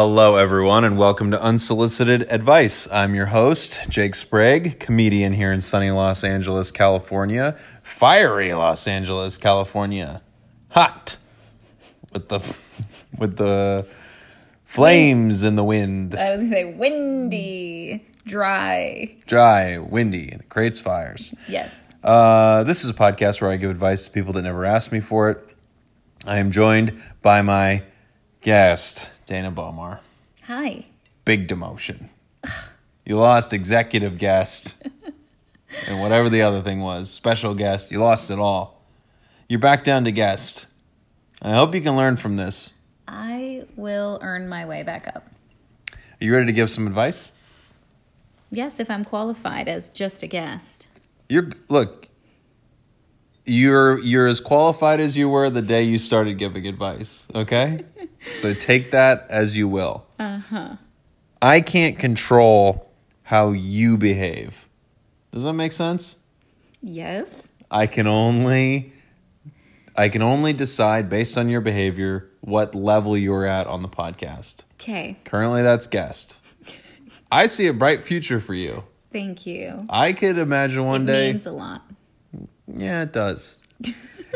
Hello, everyone, and welcome to Unsolicited Advice. I'm your host, Jake Sprague, comedian here in sunny Los Angeles, California. Fiery Los Angeles, California. Hot with the with the flames in the wind. I was gonna say windy, dry. Dry, windy, and it creates fires. Yes. Uh, this is a podcast where I give advice to people that never asked me for it. I am joined by my guest, Dana Bomar. Hi. Big demotion. You lost executive guest and whatever the other thing was, special guest. You lost it all. You're back down to guest. I hope you can learn from this. I will earn my way back up. Are you ready to give some advice? Yes, if I'm qualified as just a guest. You're look. You're you're as qualified as you were the day you started giving advice. Okay, so take that as you will. Uh huh. I can't control how you behave. Does that make sense? Yes. I can only I can only decide based on your behavior what level you're at on the podcast. Okay. Currently that's guest. I see a bright future for you. Thank you. I could imagine one it day means a lot. Yeah, it does.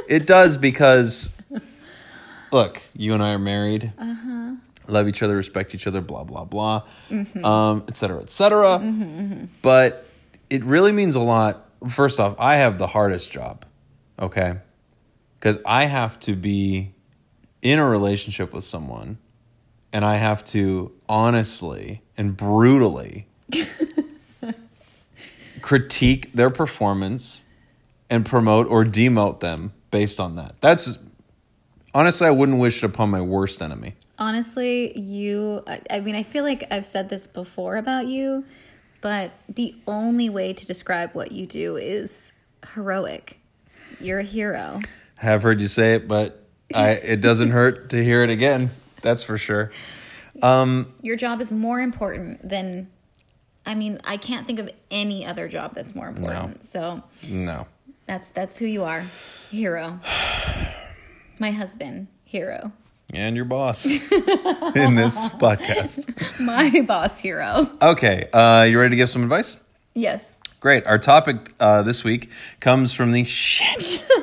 it does because look, you and I are married. Uh-huh. Love each other, respect each other, blah blah blah, um, et cetera, et cetera. But it really means a lot. First off, I have the hardest job, okay, because I have to be in a relationship with someone, and I have to honestly and brutally critique their performance and promote or demote them based on that. That's honestly, I wouldn't wish it upon my worst enemy. Honestly, you, I, I mean, I feel like I've said this before about you, but the only way to describe what you do is heroic. You're a hero. I have heard you say it, but I, it doesn't hurt to hear it again. That's for sure. Um, Your job is more important than, I mean, I can't think of any other job that's more important. So no. That's that's who you are, hero. My husband, hero. And your boss in this podcast. My boss, hero. Okay, uh, you ready to give some advice? Yes. Great. Our topic uh, this week comes from the shit.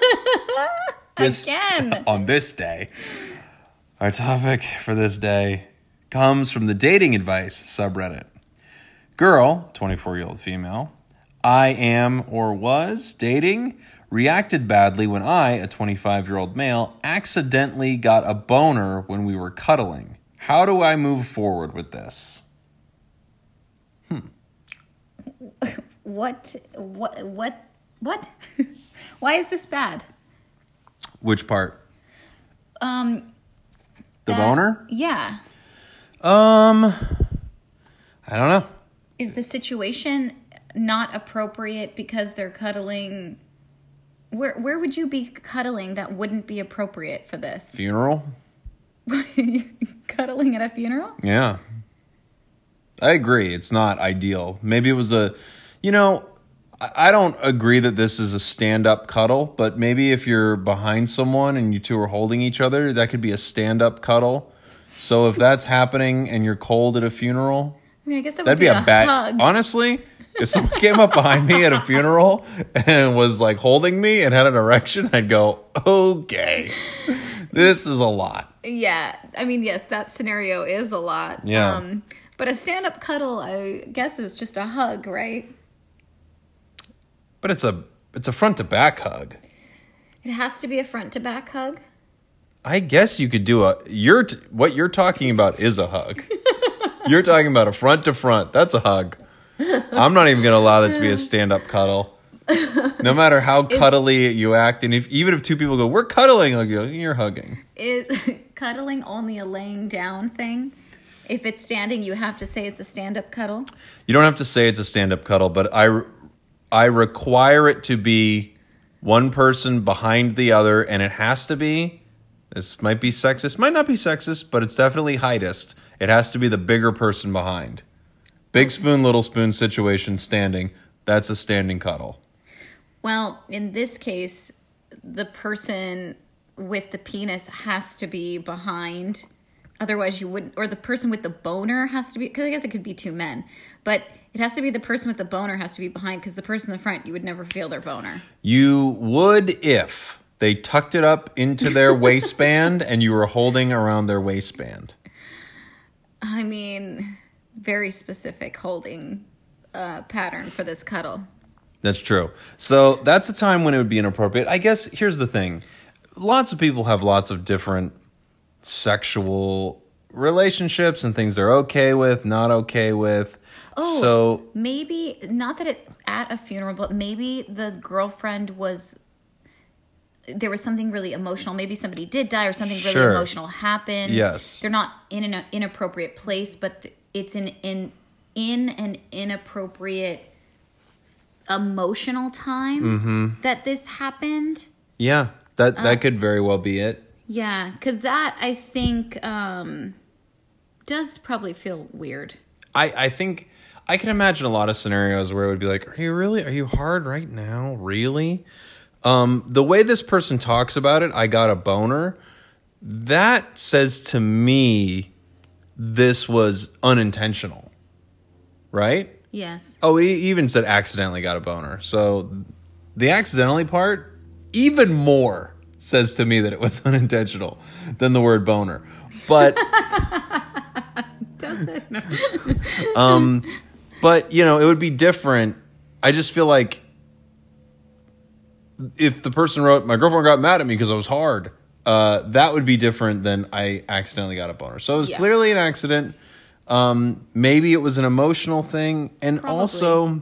This- Again. on this day. Our topic for this day comes from the dating advice subreddit. Girl, 24 year old female, I am or was dating, reacted badly when I, a 25 year old male, accidentally got a boner when we were cuddling. How do I move forward with this? Hmm. What? What? What? What? Why is this bad? Which part? Um. The that- boner? Yeah. Um, I don't know. Is the situation not appropriate because they're cuddling? Where Where would you be cuddling that wouldn't be appropriate for this? Funeral? cuddling at a funeral? Yeah. I agree. It's not ideal. Maybe it was a, you know, I don't agree that this is a stand up cuddle, but maybe if you're behind someone and you two are holding each other, that could be a stand up cuddle. So if that's happening and you're cold at a funeral, I mean, I guess that that'd would be a bad. hug. Honestly, if someone came up behind me at a funeral and was like holding me and had an erection, I'd go, okay, this is a lot. Yeah, I mean, yes, that scenario is a lot. Yeah. Um, but a stand-up cuddle, I guess, is just a hug, right? But it's a it's a front to back hug. It has to be a front-to-back hug. I guess you could do a you're t- what you're talking about is a hug. you're talking about a front to front. That's a hug. I'm not even going to allow that to be a stand up cuddle. No matter how cuddly you act, and if even if two people go, "We're cuddling," I'll go, "You're hugging." Is cuddling only a laying down thing? If it's standing, you have to say it's a stand-up cuddle. You don't have to say it's a stand up cuddle, but I I require it to be one person behind the other, and it has to be. This might be sexist, might not be sexist, but it's definitely heightest. It has to be the bigger person behind. Big spoon, little spoon situation, standing. That's a standing cuddle. Well, in this case, the person with the penis has to be behind Otherwise, you wouldn't, or the person with the boner has to be, because I guess it could be two men, but it has to be the person with the boner has to be behind because the person in the front, you would never feel their boner. You would if they tucked it up into their waistband and you were holding around their waistband. I mean, very specific holding uh, pattern for this cuddle. That's true. So that's a time when it would be inappropriate. I guess here's the thing lots of people have lots of different sexual relationships and things they're okay with, not okay with. Oh, so maybe not that it's at a funeral, but maybe the girlfriend was there was something really emotional. Maybe somebody did die, or something really Sure. emotional happened. Yes. they're not in an inappropriate place, but th- it's an in in an inappropriate emotional time Mm-hmm. that this happened. yeah, that that could very well be it. Yeah, because that I think um, does probably feel weird. I, I think I can imagine a lot of scenarios where it would be like, Are you really are you hard right now? Really? Um, the way this person talks about it, I got a boner, that says to me this was unintentional. Right? Yes. Oh, he even said accidentally got a boner. So the accidentally part, even more says to me that it was unintentional than the word boner. But Does it? No. Um, but you know, it would be different. I just feel like if the person wrote, "My girlfriend got mad at me because I was hard," uh, that would be different than I accidentally got a boner. So it was Yeah. clearly an accident. Um, maybe it was an emotional thing, and Probably. also,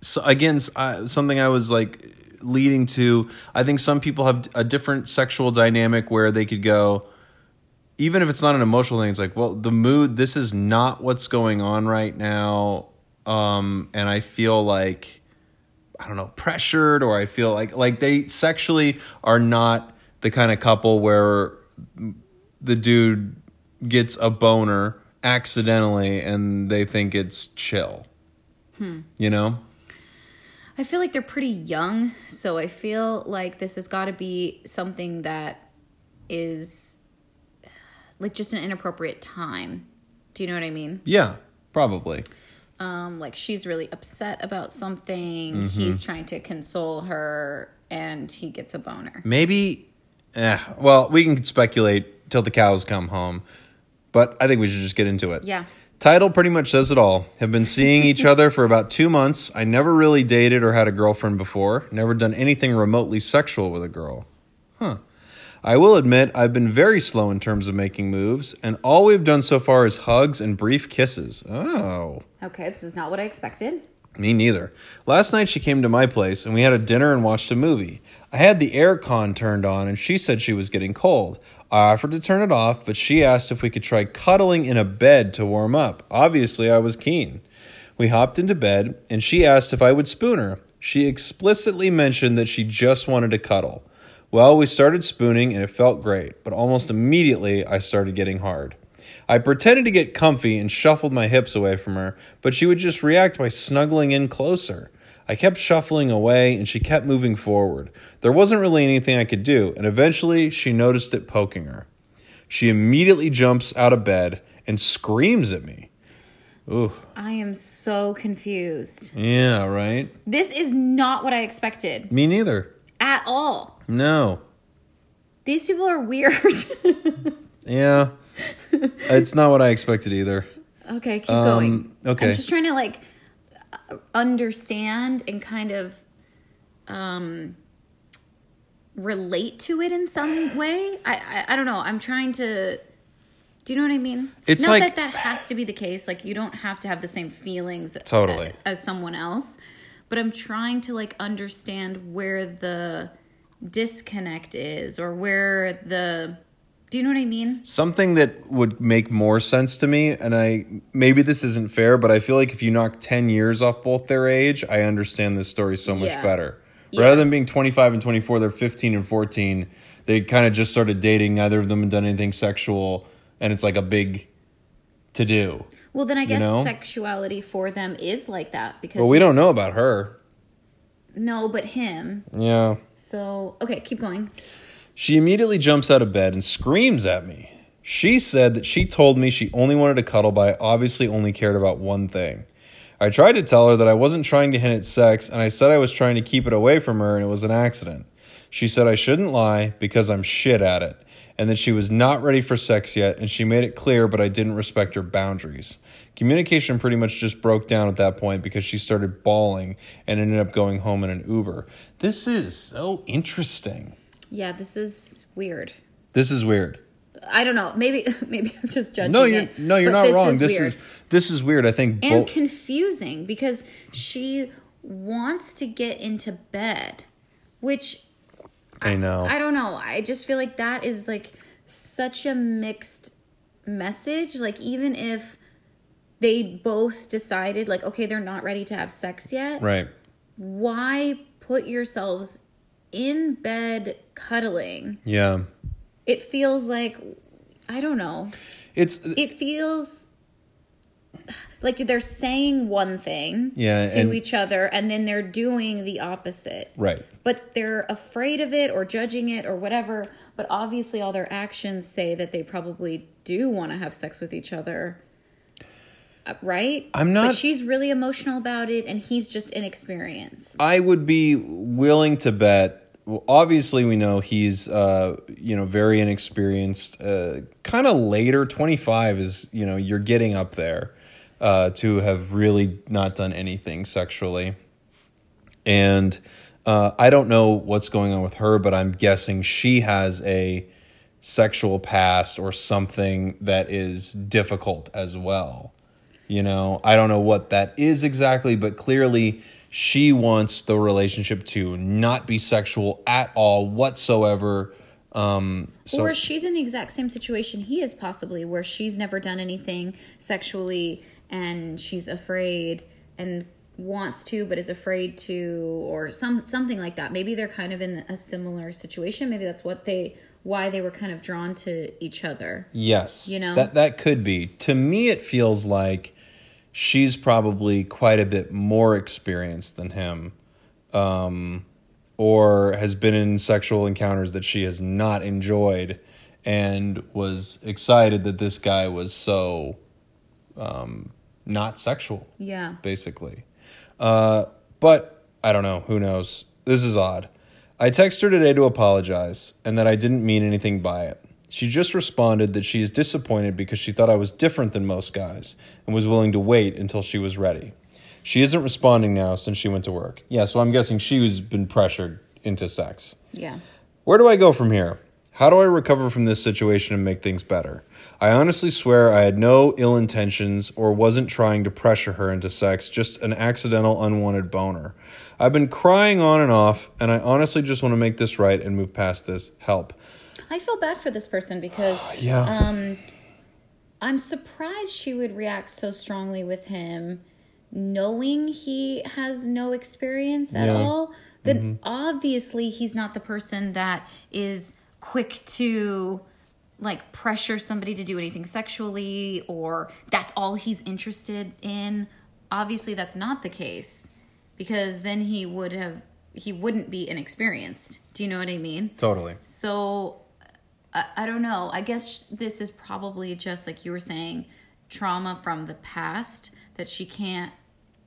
so again, uh, something I was like leading to. I think some people have a different sexual dynamic where they could go even if it's not an emotional thing, it's like, well, the mood, this is not what's going on right now. Um, and I feel like, I don't know, pressured, or I feel like, like they sexually are not the kind of couple where the dude gets a boner accidentally and they think it's chill. You know? I feel like they're pretty young, so I feel like this has got to be something that is like just an inappropriate time. Do you know what I mean? Yeah, probably. Um, like she's really upset about something. Mm-hmm. He's trying to console her, and he gets a boner. Maybe, eh, well, we can speculate till the cows come home, but I think we should just get into it. Yeah. Title pretty much says it all. Have been seeing each other for about two months. I never really dated or had a girlfriend before. Never done anything remotely sexual with a girl. Huh. I will admit I've been very slow in terms of making moves, and all we've done so far is hugs and brief kisses. Oh. Okay, this is not what I expected. Me neither. Last night she came to my place and we had a dinner and watched a movie. I had the air con turned on and she said she was getting cold. I offered to turn it off, but she asked if we could try cuddling in a bed to warm up. Obviously, I was keen. We hopped into bed and she asked if I would spoon her. She explicitly mentioned that she just wanted to cuddle. Well, we started spooning and it felt great, but almost immediately I started getting hard. I pretended to get comfy and shuffled my hips away from her, but she would just react by snuggling in closer. I kept shuffling away and she kept moving forward. There wasn't really anything I could do, and eventually she noticed it poking her. She immediately jumps out of bed and screams at me. Ooh, I am so confused. yeah, right? This is not what I expected Me neither. at all. No. These people are weird. Yeah. it's not what I expected either. okay, keep Um, going. okay. I'm just trying to like understand and kind of um relate to it in some way. I I, I don't know. I'm trying to do you know what I mean? It's Not like- that that has to be the case. Like you don't have to have the same feelings Totally. a- as someone else. But I'm trying to like understand where the disconnect is or where the do you know what I mean? Something that would make more sense to me, and I maybe this isn't fair, but I feel like if you knock 10 years off both their age, I understand this story so much Yeah. better. Yeah. Rather than being 25 and 24, they're 15 and 14. They kind of just started dating, neither of them had done anything sexual, and it's like a big to do. Well, then I guess know? sexuality for them is like that because But we don't know about her. No, but him. Yeah. So okay, keep going. She immediately jumps out of bed and screams at me. She said that she told me she only wanted to cuddle, but I obviously only cared about one thing. I tried to tell her that I wasn't trying to hint at sex, and I said I was trying to keep it away from her and it was an accident. She said I shouldn't lie because I'm shit at it, and that she was not ready for sex yet, and she made it clear, but I didn't respect her boundaries. Communication pretty much just broke down at that point because she started bawling and ended up going home in an Uber. This is so interesting. Yeah, this is weird. This is weird. I don't know. Maybe maybe I'm just judging No, you're it. no, you're not this wrong. Is this weird. is this is weird. I think and both. confusing because she wants to get into bed, which I know. I don't know. I just feel like that is like such a mixed message. Like even if they both decided like okay, they're not ready to have sex yet, right. why put yourselves in bed cuddling? Yeah. It feels like I don't know. It's It feels like they're saying one thing Yeah, to and- each other and then they're doing the opposite. right. But they're afraid of it or judging it or whatever. But obviously, all their actions say that they probably do want to have sex with each other. Uh, Right? I'm not- But she's really emotional about it and he's just inexperienced. I would be willing to bet. Well, obviously, we know he's uh, you know very inexperienced. Uh, kind of later, twenty five is you know you're getting up there uh, to have really not done anything sexually, and uh, I don't know what's going on with her, but I'm guessing she has a sexual past or something that is difficult as well. You know, I don't know what that is exactly, but clearly she wants the relationship to not be sexual at all whatsoever. Um, so or she's in the exact same situation he is possibly where she's never done anything sexually and she's afraid and wants to but is afraid to or some something like that maybe they're kind of in a similar situation maybe that's what they why they were kind of drawn to each other yes, You know? that that could be. To me, it feels like she's probably quite a bit more experienced than him, um, or has been in sexual encounters that she has not enjoyed, and was excited that this guy was so um, not sexual. yeah basically. Uh, but I don't know. Who knows? This is odd. I texted her today to apologize and that I didn't mean anything by it. She just responded that she is disappointed because she thought I was different than most guys and was willing to wait until she was ready. She isn't responding now since she went to work. Yeah, so I'm guessing she was been pressured into sex. yeah Where do I go from here? How do I recover from this situation and make things better? I honestly swear I had no ill intentions or wasn't trying to pressure her into sex, just an accidental unwanted boner. I've been crying on and off, and I honestly just want to make this right and move past this. Help. I feel bad for this person because Yeah. um i'm surprised she would react so strongly with him knowing he has no experience at Yeah. all then obviously he's not the person that is quick to like pressure somebody to do anything sexually or that's all he's interested in obviously that's not the case because then he would have he wouldn't be inexperienced do you know what i mean Totally. so I, I don't know. I guess this is probably just like you were saying, trauma from the past that she can't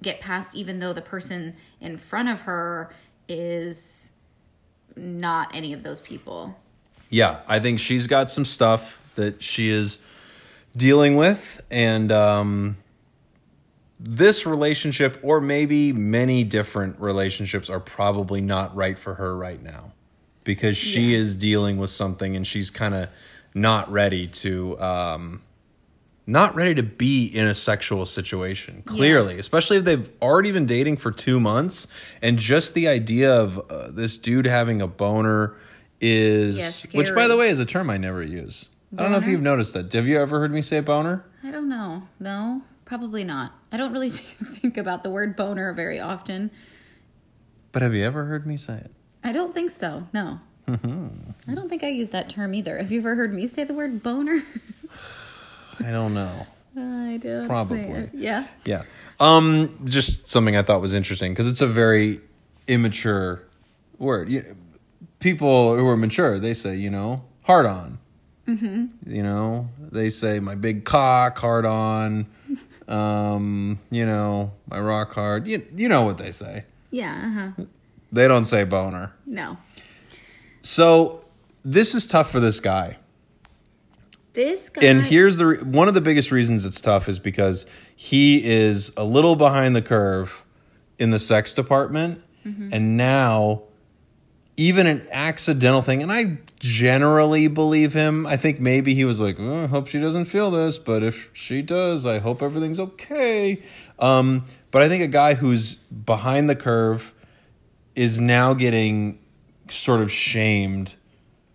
get past, even though the person in front of her is not any of those people. Yeah, I think she's got some stuff that she is dealing with, and um, this relationship, or maybe many different relationships, are probably not right for her right now because she Yeah. is dealing with something and she's kind of not ready to. Um, not ready to be in a sexual situation clearly especially if they've already been dating for two months and just the idea of uh, this dude having a boner is Yeah, which by the way is a term i never use i don't know if you've noticed that have you ever heard me say boner I don't know. No, probably not. I don't really think about the word boner very often. but have you ever heard me say it I don't think so. No. I don't think I use that term either. Have you ever heard me say the word boner? i don't know I don't. Probably. Yeah. yeah um just something i thought was interesting because it's a very immature word you, people who are mature they say you know hard on Mm-hmm. You know, they say my big cock, hard on, um, you know, my rock hard. You, you know what they say. Yeah. Uh-huh. They don't say boner. No. So this is tough for this guy. This guy. And here's the re- one of the biggest reasons it's tough is because he is a little behind the curve in the sex department, and now even an accidental thing. And I generally believe him. I think maybe he was like, oh, "I hope she doesn't feel this, but if she does, I hope everything's okay." Um, but I think a guy who's behind the curve is now getting sort of shamed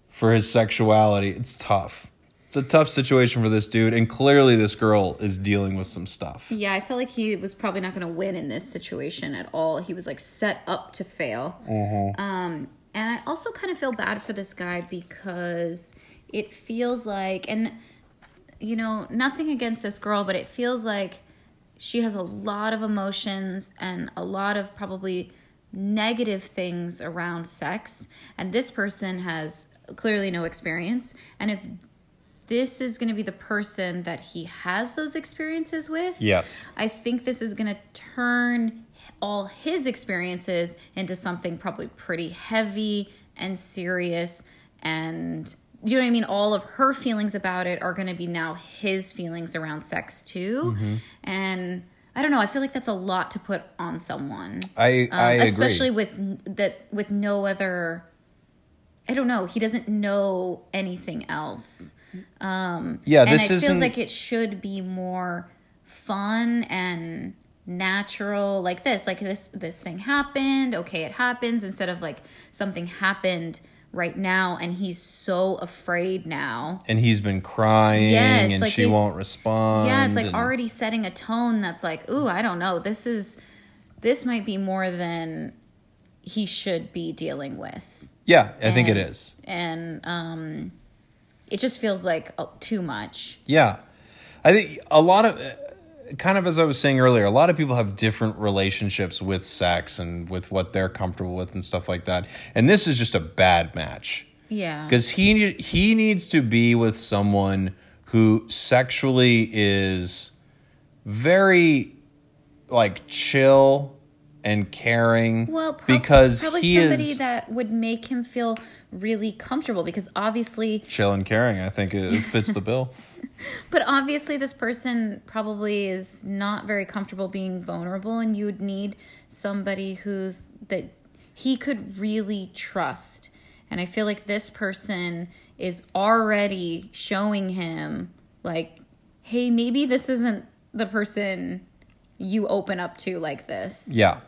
for his sexuality. It's tough. It's a tough situation for this dude, and clearly this girl is dealing with some stuff. Yeah, I feel like he was probably not going to win in this situation at all. He was like set up to fail. Um, and I also kind of feel bad for this guy because it feels like, and you know, nothing against this girl, but it feels like she has a lot of emotions and a lot of probably negative things around sex. And this person has clearly no experience. And if this is going to be the person that he has those experiences with, Yes. I think this is going to turn all his experiences into something probably pretty heavy and serious and you know what I mean? All of her feelings about it are going to be now his feelings around sex too. Mm-hmm. And I don't know. I feel like that's a lot to put on someone, I um, I agree. especially with that with no other. I don't know. He doesn't know anything else. Um, Yeah, and this it feels like it should be more fun and natural like this like this this thing happened okay it happens instead of like something happened right now and he's so afraid now and he's been crying, Yes, and like she won't respond. yeah it's like and- already setting a tone that's like ooh i don't know this is this might be more than he should be dealing with Yeah, I think it is and- um it just feels like too much Yeah. I think a lot of, kind of as I was saying earlier, a lot of people have different relationships with sex and with what they're comfortable with and stuff like that. And this is just a bad match. yeah Because he, he needs to be with someone who sexually is very, like, chill and caring. Well, prob- because probably he somebody is that would make him feel really comfortable because obviously, chill and caring. I think it fits the bill. but obviously, this person probably is not very comfortable being vulnerable, and you would need somebody who's that he could really trust. And I feel like this person is already showing him, like, hey, maybe this isn't the person you open up to like this, Yeah.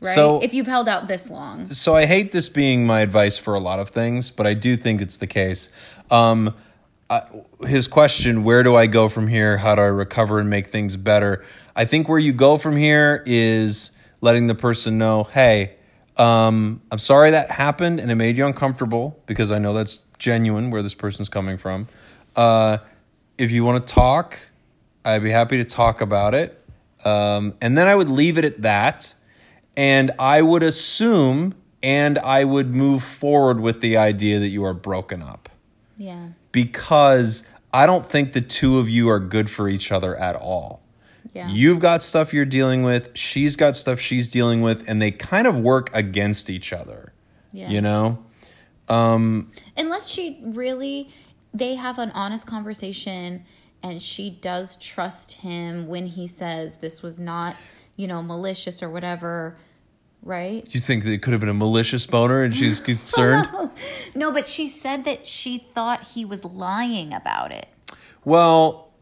Right? So if you've held out this long. so I hate this being my advice for a lot of things, but I do think it's the case. Um, I, his question, where do I go from here? How do I recover and make things better? I think where you go from here is letting the person know, hey, um, I'm sorry that happened and it made you uncomfortable because I know that's genuine where this person's coming from. Uh, if you want to talk, I'd be happy to talk about it. Um, and then I would leave it at that. And I would assume and I would move forward with the idea that you are broken up Yeah. because I don't think the two of you are good for each other at all. Yeah. You've got stuff you're dealing with, she's got stuff she's dealing with, and they kind of work against each other. Yeah. You know? Um, unless she really they have an honest conversation and she does trust him when he says this was not you know malicious or whatever right Do you think that it could have been a malicious boner and she's concerned? no but she said that she thought he was lying about it Well,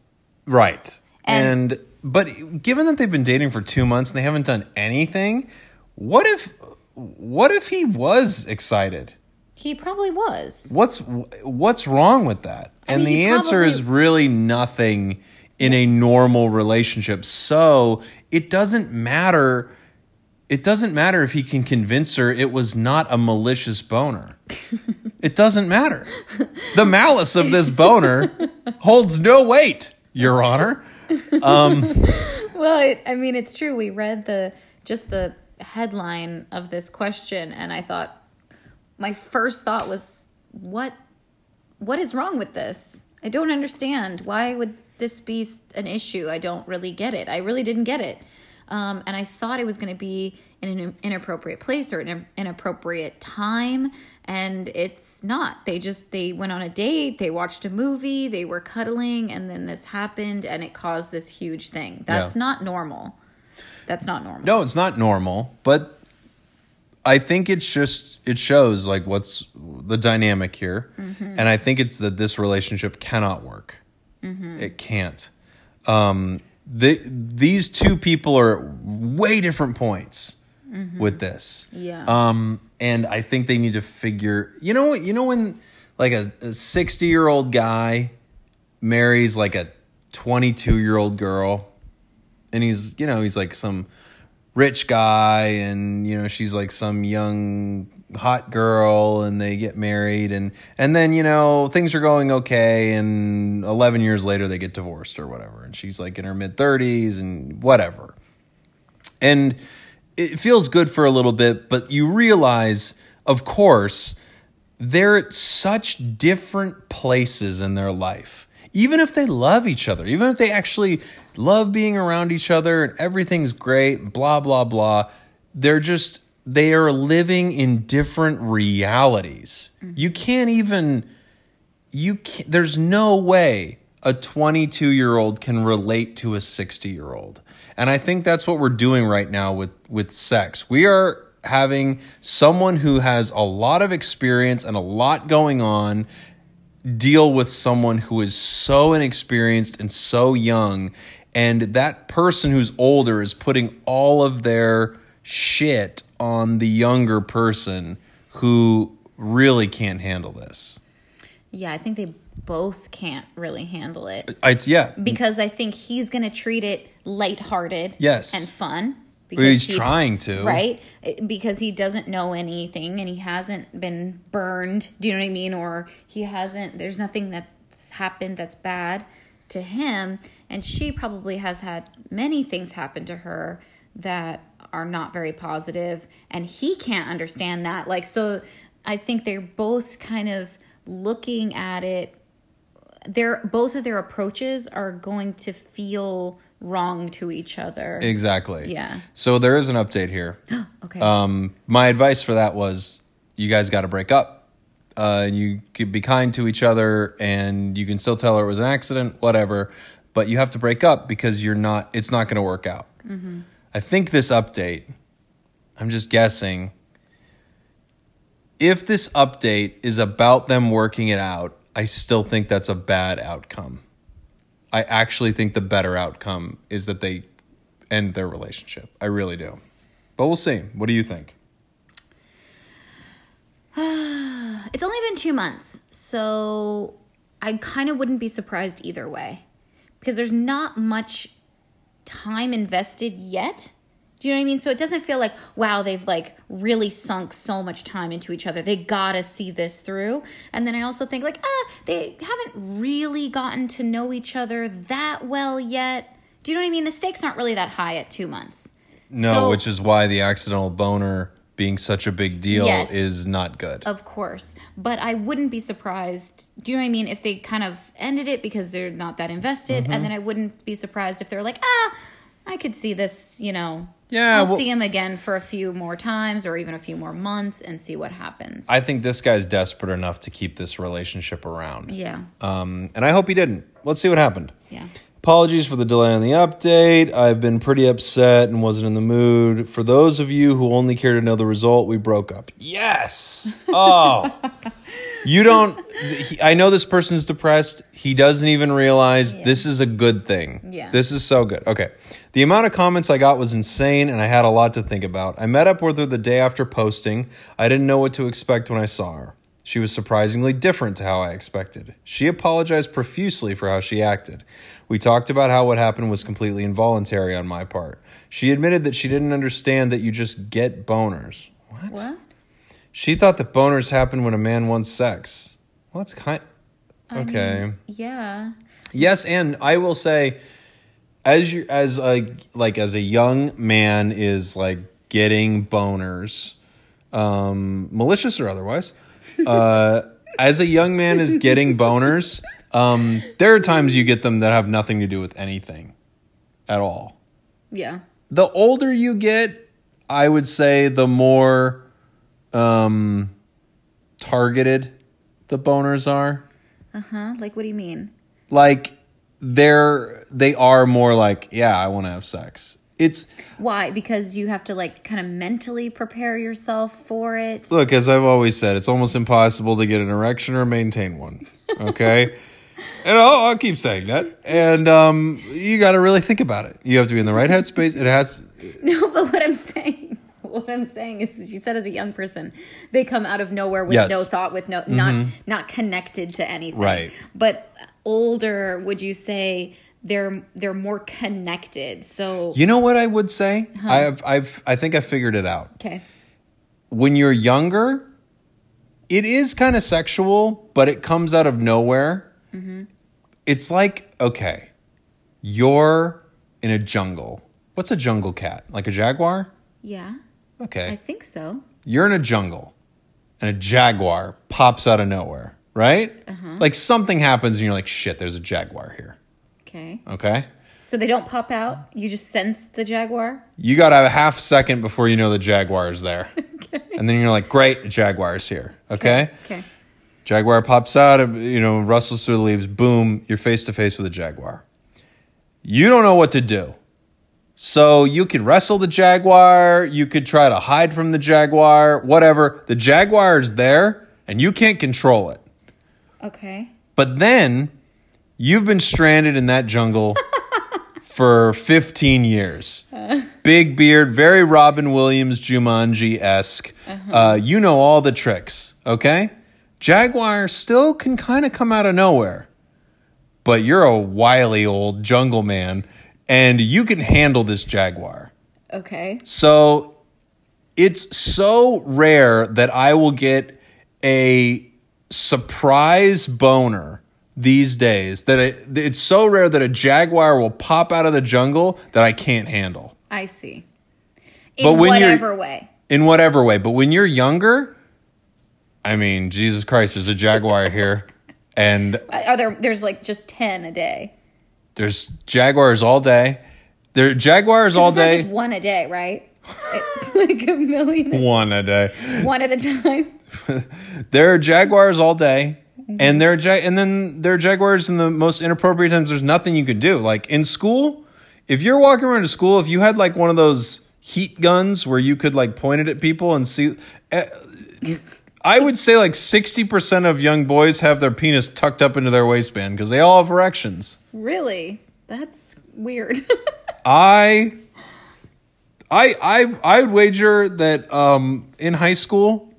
right. And, And- but given that they've been dating for 2 months and they haven't done anything, what if what if he was excited? he probably was What's what's wrong with that? and mean, the he answer is really nothing in a normal relationship. So, it doesn't matter it doesn't matter if he can convince her it was not a malicious boner. it doesn't matter. The malice of this boner holds no weight, your honor. Um, well it, i mean it's true we read the just the headline of this question and i thought my first thought was what what is wrong with this I don't understand. Why would this be an issue? I don't really get it. I really didn't get it. Um, and I thought it was going to be in an inappropriate place or an inappropriate time, and it's not. They just they went on a date, they watched a movie, they were cuddling, and then this happened, and it caused this huge thing. That's Yeah. not normal. That's not normal. No, it's not normal, but I think it's just it shows like what's the dynamic here, and I think it's that this relationship cannot work. It can't. Um, the, these two people are at way different points with this. Yeah. Um, and I think they need to figure. You know? You know when like a sixty year old guy marries like a twenty two year old girl and he's you know he's like some rich guy and you know she's like some young hot girl and they get married and and then you know things are going okay and 11 years later they get divorced or whatever and she's like in her mid 30s and whatever and it feels good for a little bit but you realize of course they're at such different places in their life. Even if they love each other, even if they actually love being around each other and everything's great, blah, blah, blah, they're just, they are living in different realities. Mm-hmm. You can't even, you can't, there's no way a 22 year old can relate to a 60 year old. And I think that's what we're doing right now with, with sex. We are having someone who has a lot of experience and a lot going on deal with someone who is so inexperienced and so young. And that person who's older is putting all of their shit on the younger person who really can't handle this. Yeah, I think they both can't really handle it I, yeah. because I think he's going to treat it lighthearted Yes. and fun. Well, he's he- trying to. right? Because he doesn't know anything and he hasn't been burned. Do you know what I mean? Or he hasn't. There's nothing that's happened that's bad to him, and she probably has had many things happen to her that are not very positive, and he can't understand that. Like so, I think they're both kind of looking at it their both of their approaches are going to feel wrong to each other. Exactly. Yeah. So there is an update here. Okay. Um, my advice for that was you guys got to break up. Uh, you could be kind to each other, and you can still tell her it was an accident, whatever. But you have to break up because you're not. It's not going to work out. I think this update. I'm just guessing. If this update is about them working it out, I still think that's a bad outcome. I actually think the better outcome is that they end their relationship. I really do. But we'll see. What do you think? It's only been two months, so I kind of wouldn't be surprised either way because there's not much time invested yet. Do you know what I mean? So it doesn't feel like, wow, they've like really sunk so much time into each other. They gotta see this through. And then I also think, like, ah, they haven't really gotten to know each other that well yet. Do you know what I mean? The stakes aren't really that high at two months. No, So- which is why the accidental boner being such a big deal Yes. is not good. Of course. But I wouldn't be surprised. Do you know what I mean? If they kind of ended it because they're not that invested. Mm-hmm. And then I wouldn't be surprised if they're like, ah, I could see this, you know. Yeah, I'll well- see him again for a few more times or even a few more months and see what happens. I think this guy's desperate enough to keep this relationship around. yeah. Um, and I hope he didn't. Let's see what happened. Yeah. Apologies for the delay on the update. I've been pretty upset and wasn't in the mood. For those of you who only care to know the result, we broke up. Yes. Oh. you don't. He, I know this person's depressed. He doesn't even realize this is a good thing. Yeah. This is so good. Okay. The amount of comments I got was insane and I had a lot to think about. I met up with her the day after posting. I didn't know what to expect when I saw her. She was surprisingly different to how I expected. She apologized profusely for how she acted. We talked about how what happened was completely involuntary on my part. She admitted that she didn't understand that you just get boners. What? What? She thought that boners happen when a man wants sex. Well, that's kind. Okay. Yeah. Yes, and I will say, as you as a like as a young man is like getting boners, um, malicious or otherwise, uh, as a young man is getting boners, Um, there are times you get them that have nothing to do with anything at all. Yeah. The older you get, I would say the more um, targeted the boners are. Uh huh? Like, what do you mean? Like they're they are more like, yeah, I want to have sex. It's Why? Because you have to like kind of mentally prepare yourself for it. look, as I've always said, it's almost impossible to get an erection or maintain one. Okay. And I'll, I'll keep saying that. And um, you got to really think about it. You have to be in the right headspace. It has. No, but what I'm saying, what I'm saying is, you said as a young person, they come out of nowhere with Yes. no thought, with no not not connected to anything. Right. But older, would you say they're they're more connected? So You know what I would say? I've, I've, I think I figured it out. okay, when you're younger, it is kind of sexual, but it comes out of nowhere. Mm-hmm. It's like, okay, you're in a jungle. What's a jungle cat? Like a jaguar? yeah, Okay. I think so. you're in a jungle and a jaguar pops out of nowhere, right? Uh-huh. Like something happens and you're like, shit, there's a jaguar here. Okay, Okay. so they don't pop out. You just sense the jaguar. You got to have a half second before you know the jaguar is there. And then you're like, great, a jaguar here. Okay. Okay. Jaguar pops out, you know, rustles through the leaves. Boom, you're face to face with a jaguar. You don't know what to do. So you could wrestle the jaguar, you could try to hide from the jaguar, whatever. The jaguar is there and you can't control it. Okay. But then you've been stranded in that jungle for 15 years. Big beard, very Robin Williams Jumanji esque. uh you know all the tricks, okay? Jaguar still can kind of come out of nowhere, but you're a wily old jungle man and you can handle this jaguar. Okay. So it's so rare that I will get a surprise boner these days that it, it's so rare that a jaguar will pop out of the jungle that I can't handle I see. But In when you're- whatever way. in whatever way. But when you're younger, I mean, Jesus Christ, there's a jaguar here, and Are there? There's like just ten a day. there's jaguars all day. There jaguars all day, just one a day, right? It's like a million, one a day. one at a time. There are jaguars all day, and there are ja- and then there are jaguars in the most inappropriate times. There's nothing you could do. Like in school, if you're walking around to school, if you had like one of those heat guns where you could like point it at people and see, eh, I would say like sixty percent of young boys have their penis tucked up into their waistband because they all have erections. Really? That's weird. I. I I I would wager that um, in high school,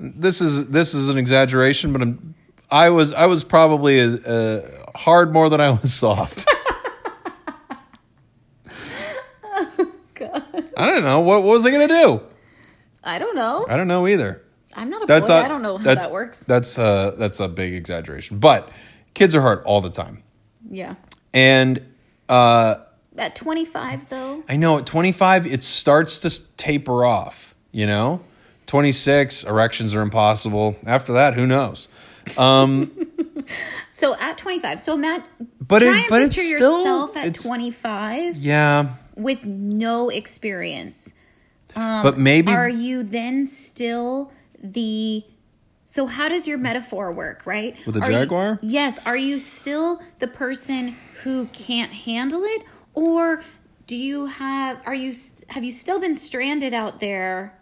this is this is an exaggeration, but I'm, I was I was probably a, a hard more than I was soft. God. I don't know what, what was I gonna do. I don't know. I don't know either. I'm not a That's boy. I I don't know how that works. That's uh that's a big exaggeration, but kids are hard all the time, Yeah. and uh, At 25, though. I know at 25 it starts to taper off, you know? 26 erections are impossible. After that, who knows? Um, So at 25, so Matt, But try it- and but picture it's still- yourself at it's- 25 Yeah, with no experience. Um, but maybe Are you then still the so how does your metaphor work, right? With a Are you- jaguar? yes. Are you still the person who can't handle it, or do you have? Are you have you still been stranded out there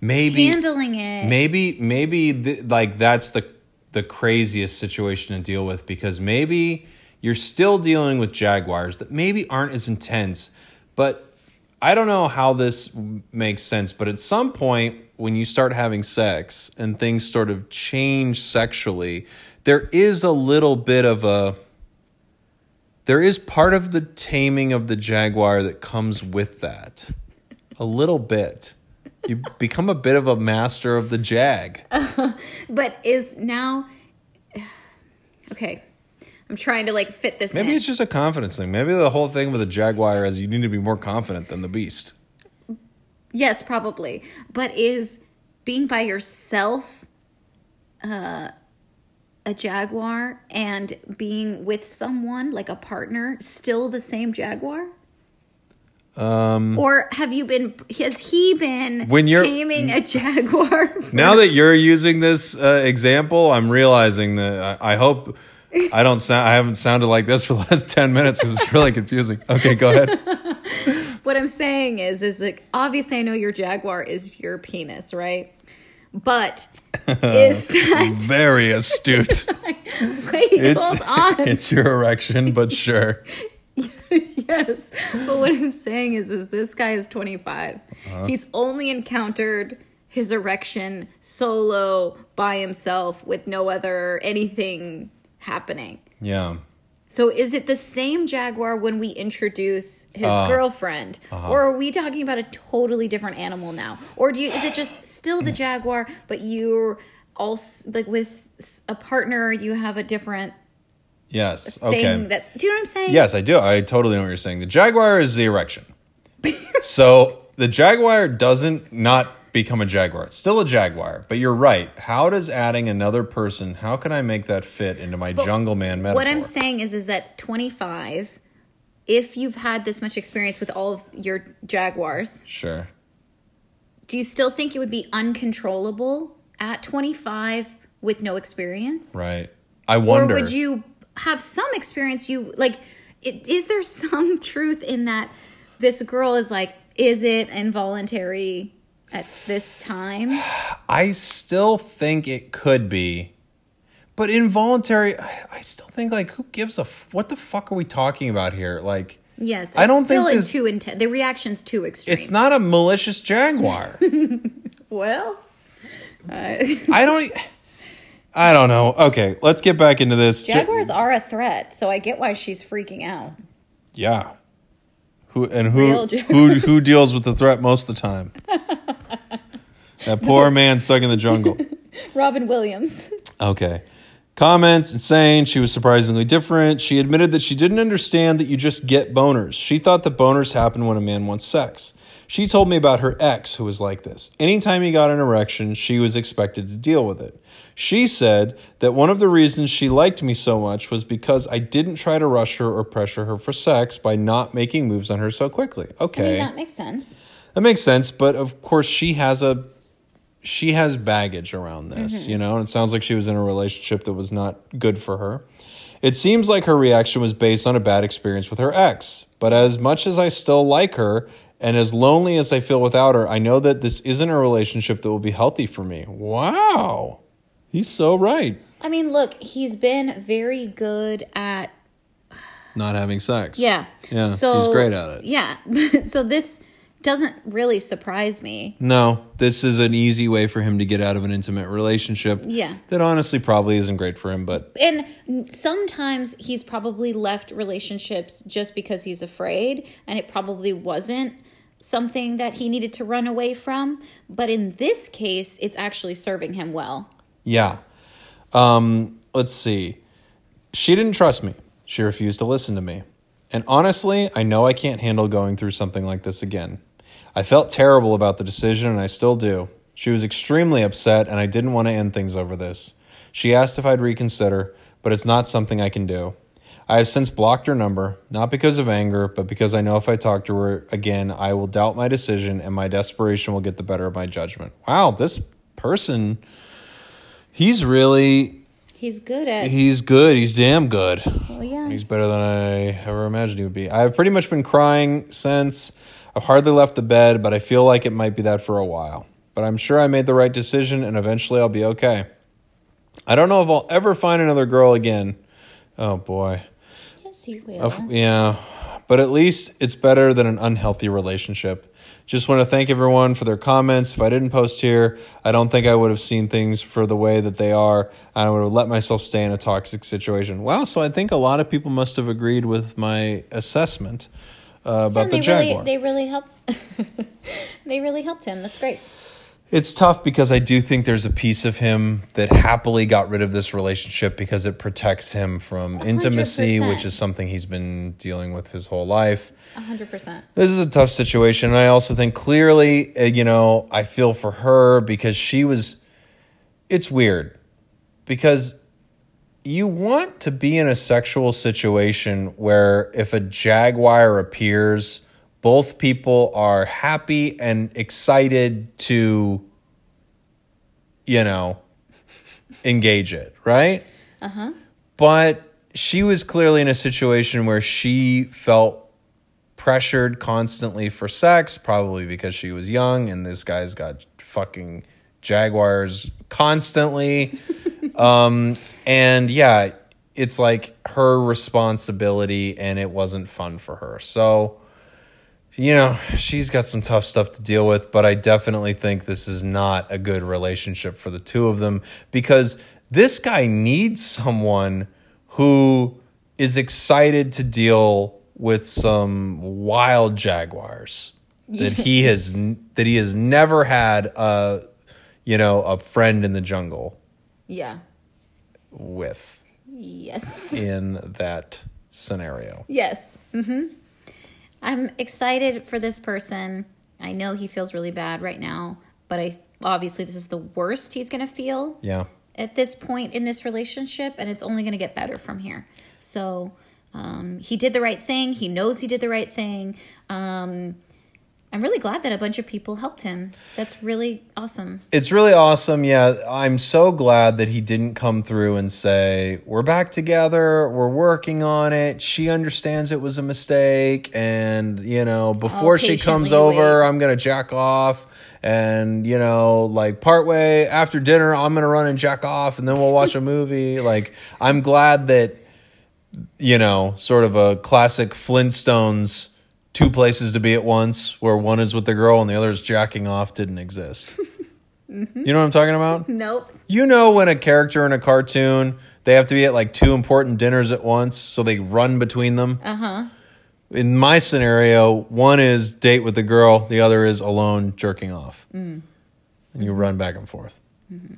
maybe handling it? maybe maybe th- like that's the the craziest situation to deal with because maybe you're still dealing with jaguars that maybe aren't as intense, but I don't know how this makes sense, but at some point when you start having sex and things sort of change sexually, there is a little bit of a there is part of the taming of the jaguar that comes with that. A little bit. You become a bit of a master of the jag. But is now okay. I'm trying to like fit this Maybe in. it's just a confidence thing. Maybe the whole thing with a jaguar is you need to be more confident than the beast. Yes, probably. But is being by yourself uh, a jaguar and being with someone like a partner still the same jaguar? Um, or have you been? Has he been When you're- taming a jaguar? for- Now that you're using this uh, example, I'm realizing that I, I hope I don't sound I haven't sounded like this for the last 10 minutes because it's really confusing. Okay, go ahead. what I'm saying is, is like obviously I know your jaguar is your penis, right? But is that Very astute. wait? It's hold on. it's your erection, but sure. yes, but what I'm saying is, is this guy is 25. Uh-huh. He's only encountered his erection solo by himself with no other anything happening. Yeah. So is it the same jaguar when we introduce his Uh, girlfriend, uh-huh. or are we talking about a totally different animal now? Or do you? Is it just still the jaguar, but you're also like with a partner? You have a different Yes. Okay. that's. Do you know what I'm saying? Yes, I do. I totally know what you're saying. The Jaguar is the erection. so the Jaguar doesn't not become a Jaguar. It's still a Jaguar. But you're right. How does adding another person, how can I make that fit into my Jungle Man metaphor? What I'm saying is, is that 25. If you've had this much experience with all of your jaguars, Sure. do you still think it would be uncontrollable at 25 with no experience? Right. I wonder. Or would you have some experience? You like, it, is there some truth in that? This girl is like, is it involuntary at this time? I still think it could be. But involuntary, I I still think like who gives a f- what the fuck are we talking about here? Like Yes, I don't still think in this- too intense. The reaction's too extreme. it's not a malicious jaguar. well. I don't I don't know. Okay, let's get back into this. Ja- Jaguars are a threat, so I get why she's freaking out. Yeah. Who and who who who deals with the threat most of the time? that poor man stuck in the jungle. Robin Williams. Okay. Comments saying she was surprisingly different. She admitted that she didn't understand that you just get boners. She thought that boners happen when a man wants sex. She told me about her ex who was like this. Anytime he got an erection, she was expected to deal with it. She said that one of the reasons she liked me so much was because I didn't try to rush her or pressure her for sex by not making moves on her so quickly. I Okay. mean, that makes sense. That makes sense, but of course she has a she has baggage around this, Mm-hmm. you know, and it sounds like she was in a relationship that was not good for her. It seems like her reaction was based on a bad experience with her ex, but as much as I still like her and as lonely as I feel without her, I know that this isn't a relationship that will be healthy for me. Wow. He's so right. I mean, look, he's been very good at Not having sex. yeah. Yeah, so, he's great at it. Yeah. so this doesn't really surprise me. No, this is an easy way for him to get out of an intimate relationship. Yeah. That honestly probably isn't great for him, but And sometimes he's probably left relationships just because he's afraid, and it probably wasn't something that he needed to run away from. But in this case, it's actually serving him well. Yeah. Um, let's see. She didn't trust me. She refused to listen to me. And honestly, I know I can't handle going through something like this again. I felt terrible about the decision, and I still do. She was extremely upset, and I didn't want to end things over this. She asked if I'd reconsider, but it's not something I can do. I have since blocked her number, not because of anger, but because I know if I talk to her again, I will doubt my decision and my desperation will get the better of my judgment. Wow, this person, he's really, He's good at. he's good. He's damn good. well, yeah. He's better than I ever imagined he would be. I've pretty much been crying since. I've hardly left the bed, but I feel like it might be that for a while. But I'm sure I made the right decision and eventually I'll be okay. I don't know if I'll ever find another girl again. Oh boy. Yes, he will. Yeah. But at least it's better than an unhealthy relationship. Just want to thank everyone for their comments. If I didn't post here, I don't think I would have seen things for the way that they are. I would have let myself stay in a toxic situation. Wow, so I think a lot of people must have agreed with my assessment uh, about and the they Jaguar. really, they really helped. they really helped him. That's great. It's tough because I do think there's a piece of him that happily got rid of this relationship because it protects him from intimacy, 100%. which is something he's been dealing with his whole life. Hundred percent. This is a tough situation. And I also think clearly, uh, you know, I feel for her because she was. It's weird because you want to be in a sexual situation where if a jaguar appears, both people are happy and excited to, you know, engage it, right? Uh huh. But she was clearly in a situation where she felt pressured constantly for sex, probably because she was young and this guy's got fucking jaguars constantly. um, and yeah, it's like her responsibility and it wasn't fun for her. So, you know, she's got some tough stuff to deal with, but I definitely think this is not a good relationship for the two of them because this guy needs someone who is excited to deal with some wild jaguars that he has that he has never had a you know a friend in the jungle Yeah. with Yes. in that scenario. Yes. hmm I'm excited for this person. I know he feels really bad right now, but I obviously this is the worst he's going to feel Yeah. at this point in this relationship, and it's only going to get better from here. So um, he did the right thing. He knows he did the right thing. Um, I'm really glad that a bunch of people helped him. That's really awesome. It's really awesome. Yeah, I'm so glad that he didn't come through and say, "We're back together. We're working on it. She understands it was a mistake and, you know, oh, before she comes over, wait. I'm going to jack off." And you know, like partway after dinner, I'm gonna run and jack off, and then we'll watch a movie. Like, I'm glad that you know, sort of a classic Flintstones two places to be at once, where one is with the girl and the other is jacking off, didn't exist. Mm-hmm. You know what I'm talking about? Nope. You know when a character in a cartoon they have to be at like two important dinners at once, so they run between them. Uh huh. In my scenario, one is date with the girl, the other is alone jerking off, mm. and you mm-hmm. run back and forth. Mm-hmm.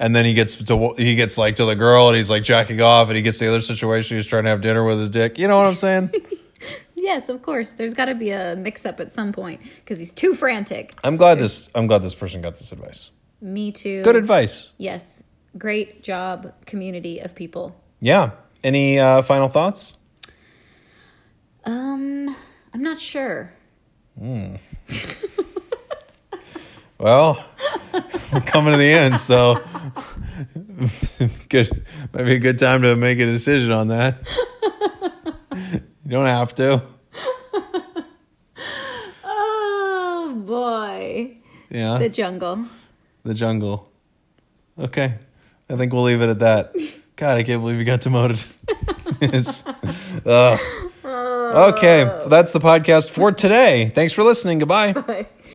And then he gets to he gets like to the girl, and he's like jacking off, and he gets the other situation. He's trying to have dinner with his dick. You know what I'm saying? Yes, of course. There's got to be a mix up at some point because he's too frantic. I'm glad this. I'm glad this person got this advice. Me too. Good advice. Yes. Great job, community of people. Yeah. Any uh, final thoughts? Um, I'm not sure. Well, we're coming to the end, so good. Might be a good time to make a decision on that. You don't have to. Oh boy, Yeah. the jungle. The jungle. Okay. I think we'll leave it at that. God, I can't believe you got demoted. Okay, that's the podcast for today. Thanks for listening. Goodbye. Bye.